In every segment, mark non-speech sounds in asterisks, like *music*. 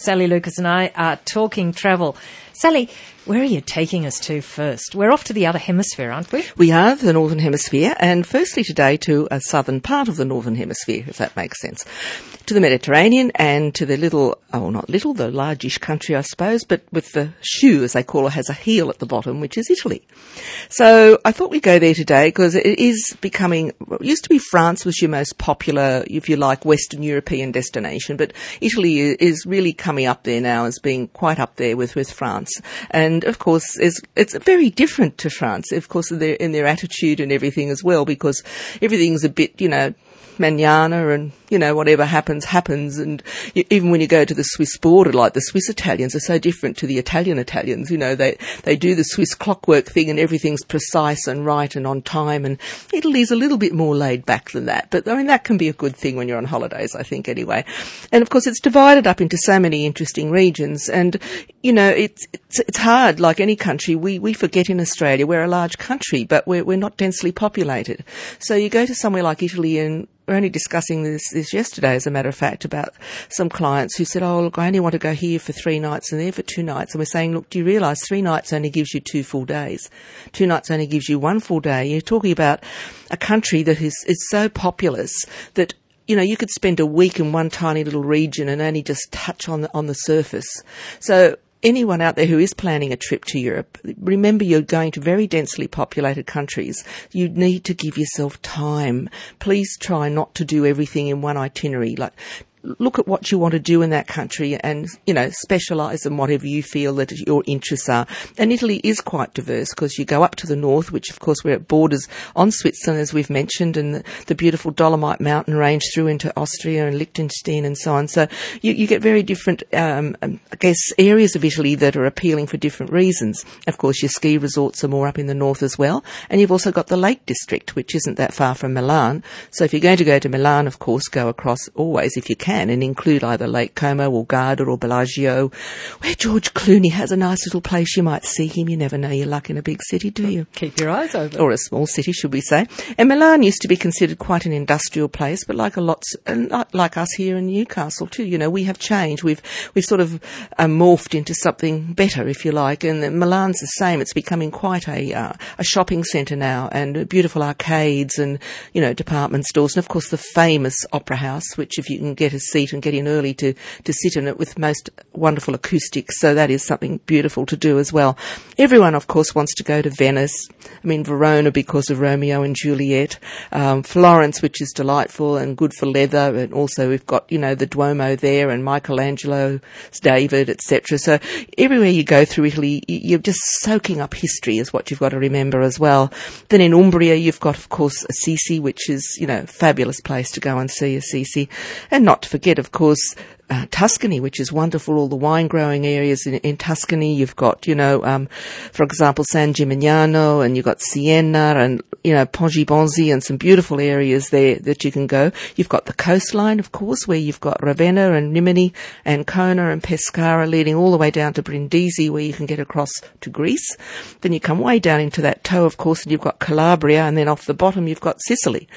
Sally Lucas and I are talking travel. Sally, where are you taking us to first? We're off to the other hemisphere, aren't we? We are the Northern Hemisphere, and firstly today to a southern part of the Northern Hemisphere, if that makes sense. To the Mediterranean and to the little, oh not little, the largish country I suppose, but with the shoe, as they call it, has a heel at the bottom, which is Italy. So I thought we'd go there today because it is becoming, it used to be France was your most popular, if you like, Western European destination, but Italy is really coming up there now as being quite up there with, with France. And of course, it's, it's very different to France, of course, in their, in their attitude and everything as well, because everything's a bit, you know, manana and, you know, whatever happens, happens. And even when you go to the Swiss border, like the Swiss Italians are so different to the Italian Italians, you know, they, they do the Swiss clockwork thing and everything's precise and right and on time. And Italy's a little bit more laid back than that. But I mean, that can be a good thing when you're on holidays, I think, anyway. And of course, it's divided up into so many interesting regions. And, you know, it's, it's, it's hard, like any country. We, we forget in Australia, we're a large country, but we're, we're not densely populated. So you go to somewhere like Italy and we are only discussing this, this yesterday, as a matter of fact, about some clients who said, oh, look, I only want to go here for three nights and there for two nights. And we're saying, look, do you realise three nights only gives you two full days? Two nights only gives you one full day. You're talking about a country that is, is so populous that you know, you could spend a week in one tiny little region and only just touch on the, on the surface. So anyone out there who is planning a trip to Europe, remember you're going to very densely populated countries. You need to give yourself time. Please try not to do everything in one itinerary. Like, look at what you want to do in that country and, you know, specialise in whatever you feel that your interests are. And Italy is quite diverse because you go up to the north, which of course where it borders on Switzerland, as we've mentioned, and the, the beautiful Dolomite mountain range through into Austria and Liechtenstein and so on. So you, you get very different, um, um, I guess, areas of Italy that are appealing for different reasons. Of course, your ski resorts are more up in the north as well. And you've also got the Lake District, which isn't that far from Milan. So if you're going to go to Milan, of course, go across always if you can can and include either Lake Como or Garda or Bellagio, where George Clooney has a nice little place. You might see him. You never know your luck in a big city, do you? Keep your eyes open. Or a small city, should we say. And Milan used to be considered quite an industrial place, but like a lot, like us here in Newcastle too, you know, we have changed. We've, we've sort of uh, morphed into something better, if you like. And Milan's the same. It's becoming quite a, uh, a shopping centre now and beautiful arcades and, you know, department stores. And of course the famous opera house, which if you can get a seat and get in early to, to sit in it with most wonderful acoustics. So that is something beautiful to do as well. Everyone, of course, wants to go to Venice. I mean, Verona because of Romeo and Juliet. Um, Florence, which is delightful and good for leather. And also we've got, you know, the Duomo there and Michelangelo's David, etc. So everywhere you go through Italy, you're just soaking up history is what you've got to remember as well. Then in Umbria, you've got, of course, Assisi, which is, you know, fabulous place to go and see Assisi. And not forget, of course, uh, Tuscany, which is wonderful, all the wine growing areas in, in Tuscany. You've got, you know, um, for example, San Gimignano and you've got Siena and, you know, Poggibonsi and some beautiful areas there that you can go. You've got the coastline, of course, where you've got Ravenna and Rimini and Ancona and Pescara leading all the way down to Brindisi where you can get across to Greece. Then you come way down into that toe, of course, and you've got Calabria and then off the bottom you've got Sicily.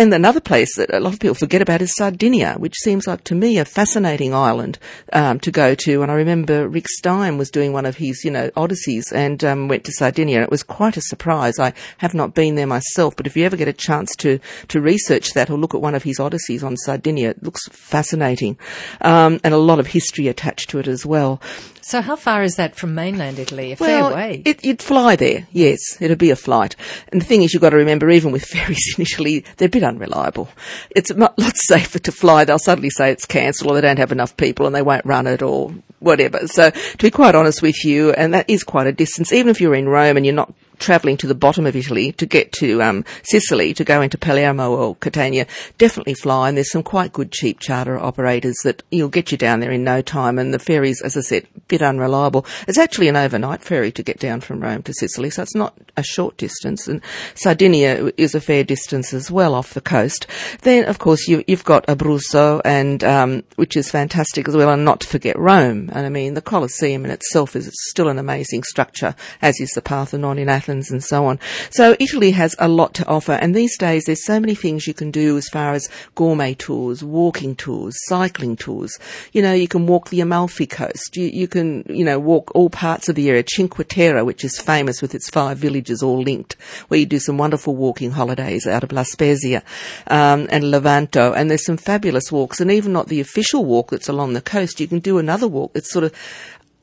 And another place that a lot of people forget about is Sardinia, which seems like to me a fascinating island um, to go to. And I remember Rick Stein was doing one of his, you know, odysseys and um, went to Sardinia. It was quite a surprise. I have not been there myself, but if you ever get a chance to to research that or look at one of his odysseys on Sardinia, it looks fascinating, um, and a lot of history attached to it as well. So how far is that from mainland Italy? A well, fair way. It, you'd fly there, yes. It'd be a flight. And the thing is, you've got to remember, even with *laughs* ferries initially, they're a bit unreliable. It's a lot safer to fly. They'll suddenly say it's cancelled or they don't have enough people and they won't run it or whatever. So to be quite honest with you, and that is quite a distance, even if you're in Rome and you're not travelling to the bottom of Italy to get to um, Sicily, to go into Palermo or Catania, definitely fly. And there's some quite good cheap charter operators that you'll get you down there in no time. And the ferries, as I said, a bit unreliable. It's actually an overnight ferry to get down from Rome to Sicily, so it's not a short distance, and Sardinia is a fair distance as well off the coast. Then, of course, you, have got Abruzzo, and um, which is fantastic as well, and not to forget Rome. And I mean, the Colosseum in itself is still an amazing structure, as is the Parthenon in Athens and so on. So Italy has a lot to offer, and these days there's so many things you can do as far as gourmet tours, walking tours, cycling tours. You know, you can walk the Amalfi Coast. You, you can, you know, walk all parts of the area. Cinque Terre, which is famous with its five villages all linked, where you do some wonderful walking holidays out of La Spezia um, and Levanto. And there's some fabulous walks, and even not the official walk that's along the coast. You can do another walk that's sort of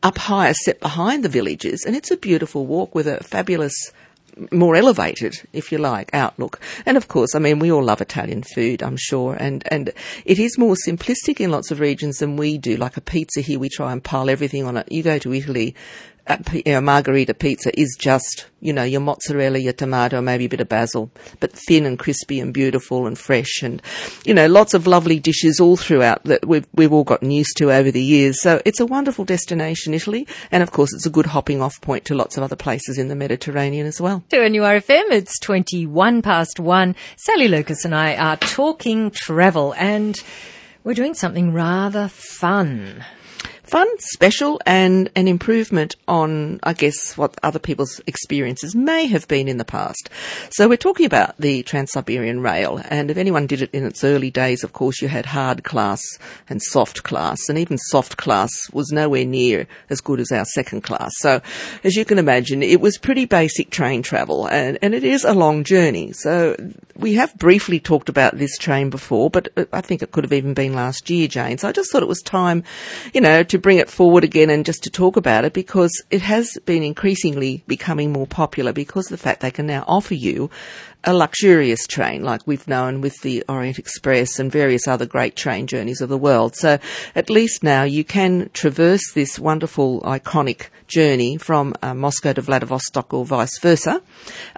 up higher, set behind the villages, and it's a beautiful walk with a fabulous more elevated, if you like, outlook. And of course, I mean, we all love Italian food, I'm sure, and, and it is more simplistic in lots of regions than we do. Like a pizza here, we try and pile everything on it. You go to Italy, Uh, you know, margherita pizza is just, you know, your mozzarella, your tomato, maybe a bit of basil, but thin and crispy and beautiful and fresh and, you know, lots of lovely dishes all throughout that we've, we've all gotten used to over the years. So it's a wonderful destination, Italy. And of course, it's a good hopping off point to lots of other places in the Mediterranean as well. To NURFM, it's 21 past one. Sally Lucas and I are talking travel and we're doing something rather fun fun, special, and an improvement on, I guess, what other people's experiences may have been in the past. So we're talking about the Trans-Siberian Rail, and if anyone did it in its early days, of course, you had hard class and soft class, and even soft class was nowhere near as good as our second class. So, as you can imagine, it was pretty basic train travel, and, and it is a long journey. So we have briefly talked about this train before, but uh, I think it could have even been last year, Jane. So I just thought it was time, you know, to bring it forward again and just to talk about it because it has been increasingly becoming more popular because of the fact they can now offer you a luxurious train like we've known with the Orient Express and various other great train journeys of the world. So at least now you can traverse this wonderful iconic journey from uh, Moscow to Vladivostok or vice versa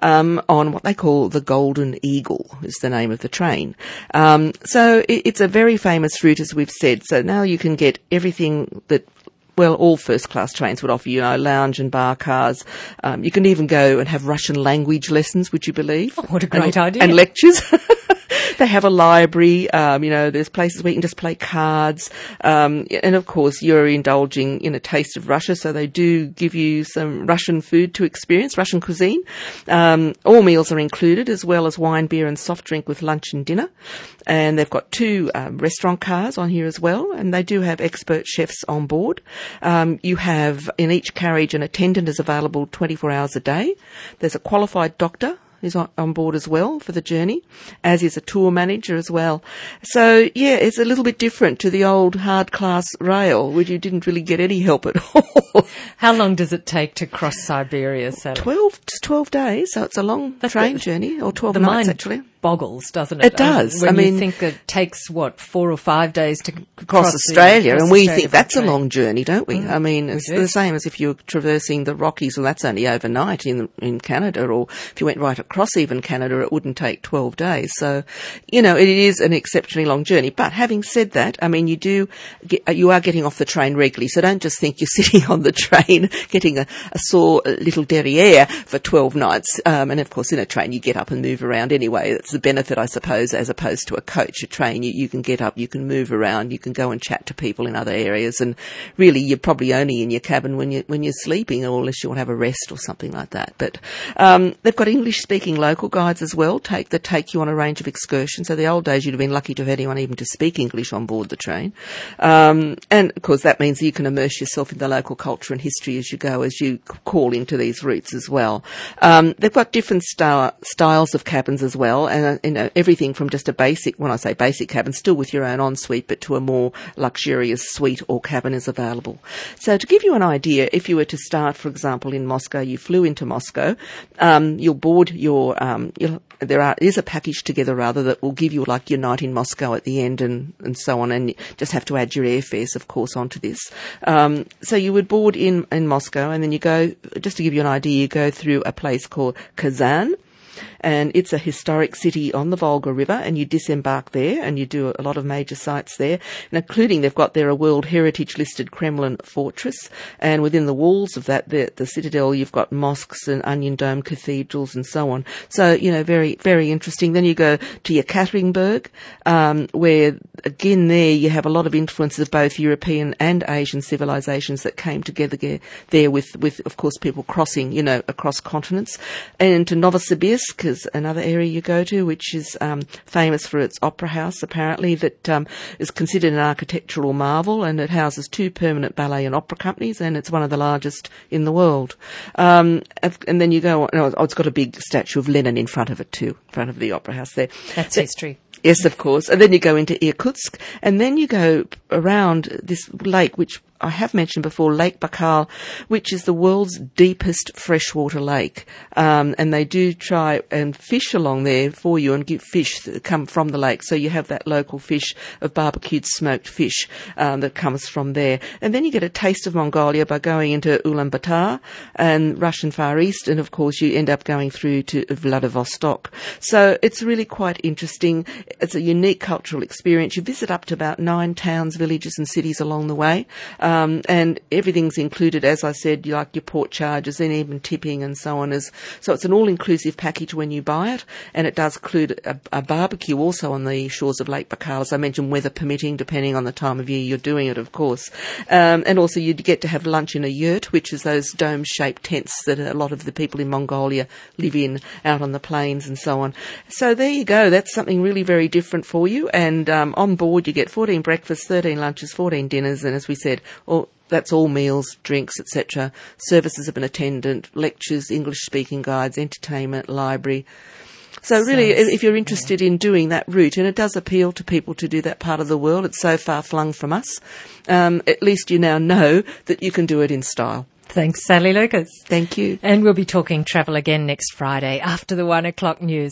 um, on what they call the Golden Eagle is the name of the train. Um, so it, it's a very famous route as we've said. So now you can get everything that well, all first class trains would offer you, you know, lounge and bar cars. Um, you can even go and have Russian language lessons, would you believe? Oh, what a great and, idea. And lectures. *laughs* they have a library. Um, you know, there's places where you can just play cards. Um, and of course, you're indulging in a taste of Russia, so they do give you some Russian food to experience, Russian cuisine. Um, all meals are included, as well as wine, beer, and soft drink with lunch and dinner. And they've got two um, restaurant cars on here as well, and they do have expert chefs on board. Um, you have in each carriage an attendant is available 24 hours a day. There's a qualified doctor is on, on board as well for the journey, as is a tour manager as well. So yeah, it's a little bit different to the old hard class rail, where you didn't really get any help at *laughs* all. How long does it take to cross Siberia, Sally? Twelve, just twelve days. So it's a long That's train the, journey, or twelve nights mind, actually boggles, doesn't it? It does. I mean, you think it takes what four or five days to cross, cross Australia, the, and we think that's a long journey, don't we? Mm, I mean, it's the same as if you're traversing the Rockies, and that's only overnight in in Canada, or if you went right across even Canada, it wouldn't take twelve days. So, you know, it is an exceptionally long journey. But having said that, I mean, you do get, you are getting off the train regularly, so don't just think you're *laughs* sitting on the train getting a, a sore little derriere for twelve nights. Um, and of course, in a train, you get up and move around anyway. That's the benefit, I suppose as opposed to a coach, a train, you, you can get up, you can move around, you can go and chat to people in other areas, and really you're probably only in your cabin when you when you're sleeping, or unless you want to have a rest or something like that. But um, they've got English-speaking local guides as well, take that take you on a range of excursions. So the old days you'd have been lucky to have anyone even to speak English on board the train, um, and of course that means you can immerse yourself in the local culture and history as you go, as you call into these routes as well. Um, they've got different style, styles of cabins as well, and uh, you know everything everything from just a basic, when I say basic cabin, still with your own ensuite, but to a more luxurious suite or cabin is available. So to give you an idea, if you were to start, for example, in Moscow, you flew into Moscow, um, you'll board your, um, you'll, there are, is a package together rather that will give you like your night in Moscow at the end and, and so on, and you just have to add your airfares, of course, onto this. Um, so you would board in, in Moscow and then you go, just to give you an idea, you go through a place called Kazan, and it's a historic city on the Volga River, and you disembark there, and you do a lot of major sites there, including they've got there a World Heritage listed Kremlin fortress, and within the walls of that, the, the citadel, you've got mosques and onion dome cathedrals and so on. So you know, very very interesting. Then you go to Yekaterinburg, um, where again there you have a lot of influences of both European and Asian civilizations that came together there with with of course people crossing you know across continents, and to Novosibirsk is another area you go to, which is um, famous for its opera house apparently that um, is considered an architectural marvel, and it houses two permanent ballet and opera companies, and it's one of the largest in the world. Um, and then you go, oh, it's got a big statue of Lenin in front of it too, in front of the opera house there. That's history. Yes, of course. And then you go into Irkutsk, and then you go around this lake, which I have mentioned before Lake Baikal, which is the world's deepest freshwater lake. Um, and they do try and fish along there for you and get fish that come from the lake. So you have that local fish of barbecued smoked fish um, that comes from there. And then you get a taste of Mongolia by going into Ulaanbaatar and Russian Far East. And of course, you end up going through to Vladivostok. So it's really quite interesting. It's a unique cultural experience. You visit up to about nine towns, villages, and cities along the way. And everything's included, as I said, like your port charges and even tipping and so on. Is so it's an all-inclusive package when you buy it, and it does include a, a barbecue also on the shores of Lake Baikal, as I mentioned, weather permitting, depending on the time of year you're doing it, of course. Um, and also you get to have lunch in a yurt, which is those dome-shaped tents that a lot of the people in Mongolia live in out on the plains and so on. So there you go. That's something really very different for you. And um, on board you get 14 breakfasts, 13 lunches, 14 dinners, and as we said, or that's all meals, drinks, etc. Services of an attendant, lectures, English speaking guides, entertainment, library. So really, if you're interested yeah. in doing that route, and it does appeal to people to do that part of the world, it's so far flung from us. Um, at least you now know that you can do it in style. Thanks, Sally Lucas. Thank you. And we'll be talking travel again next Friday after the one o'clock news.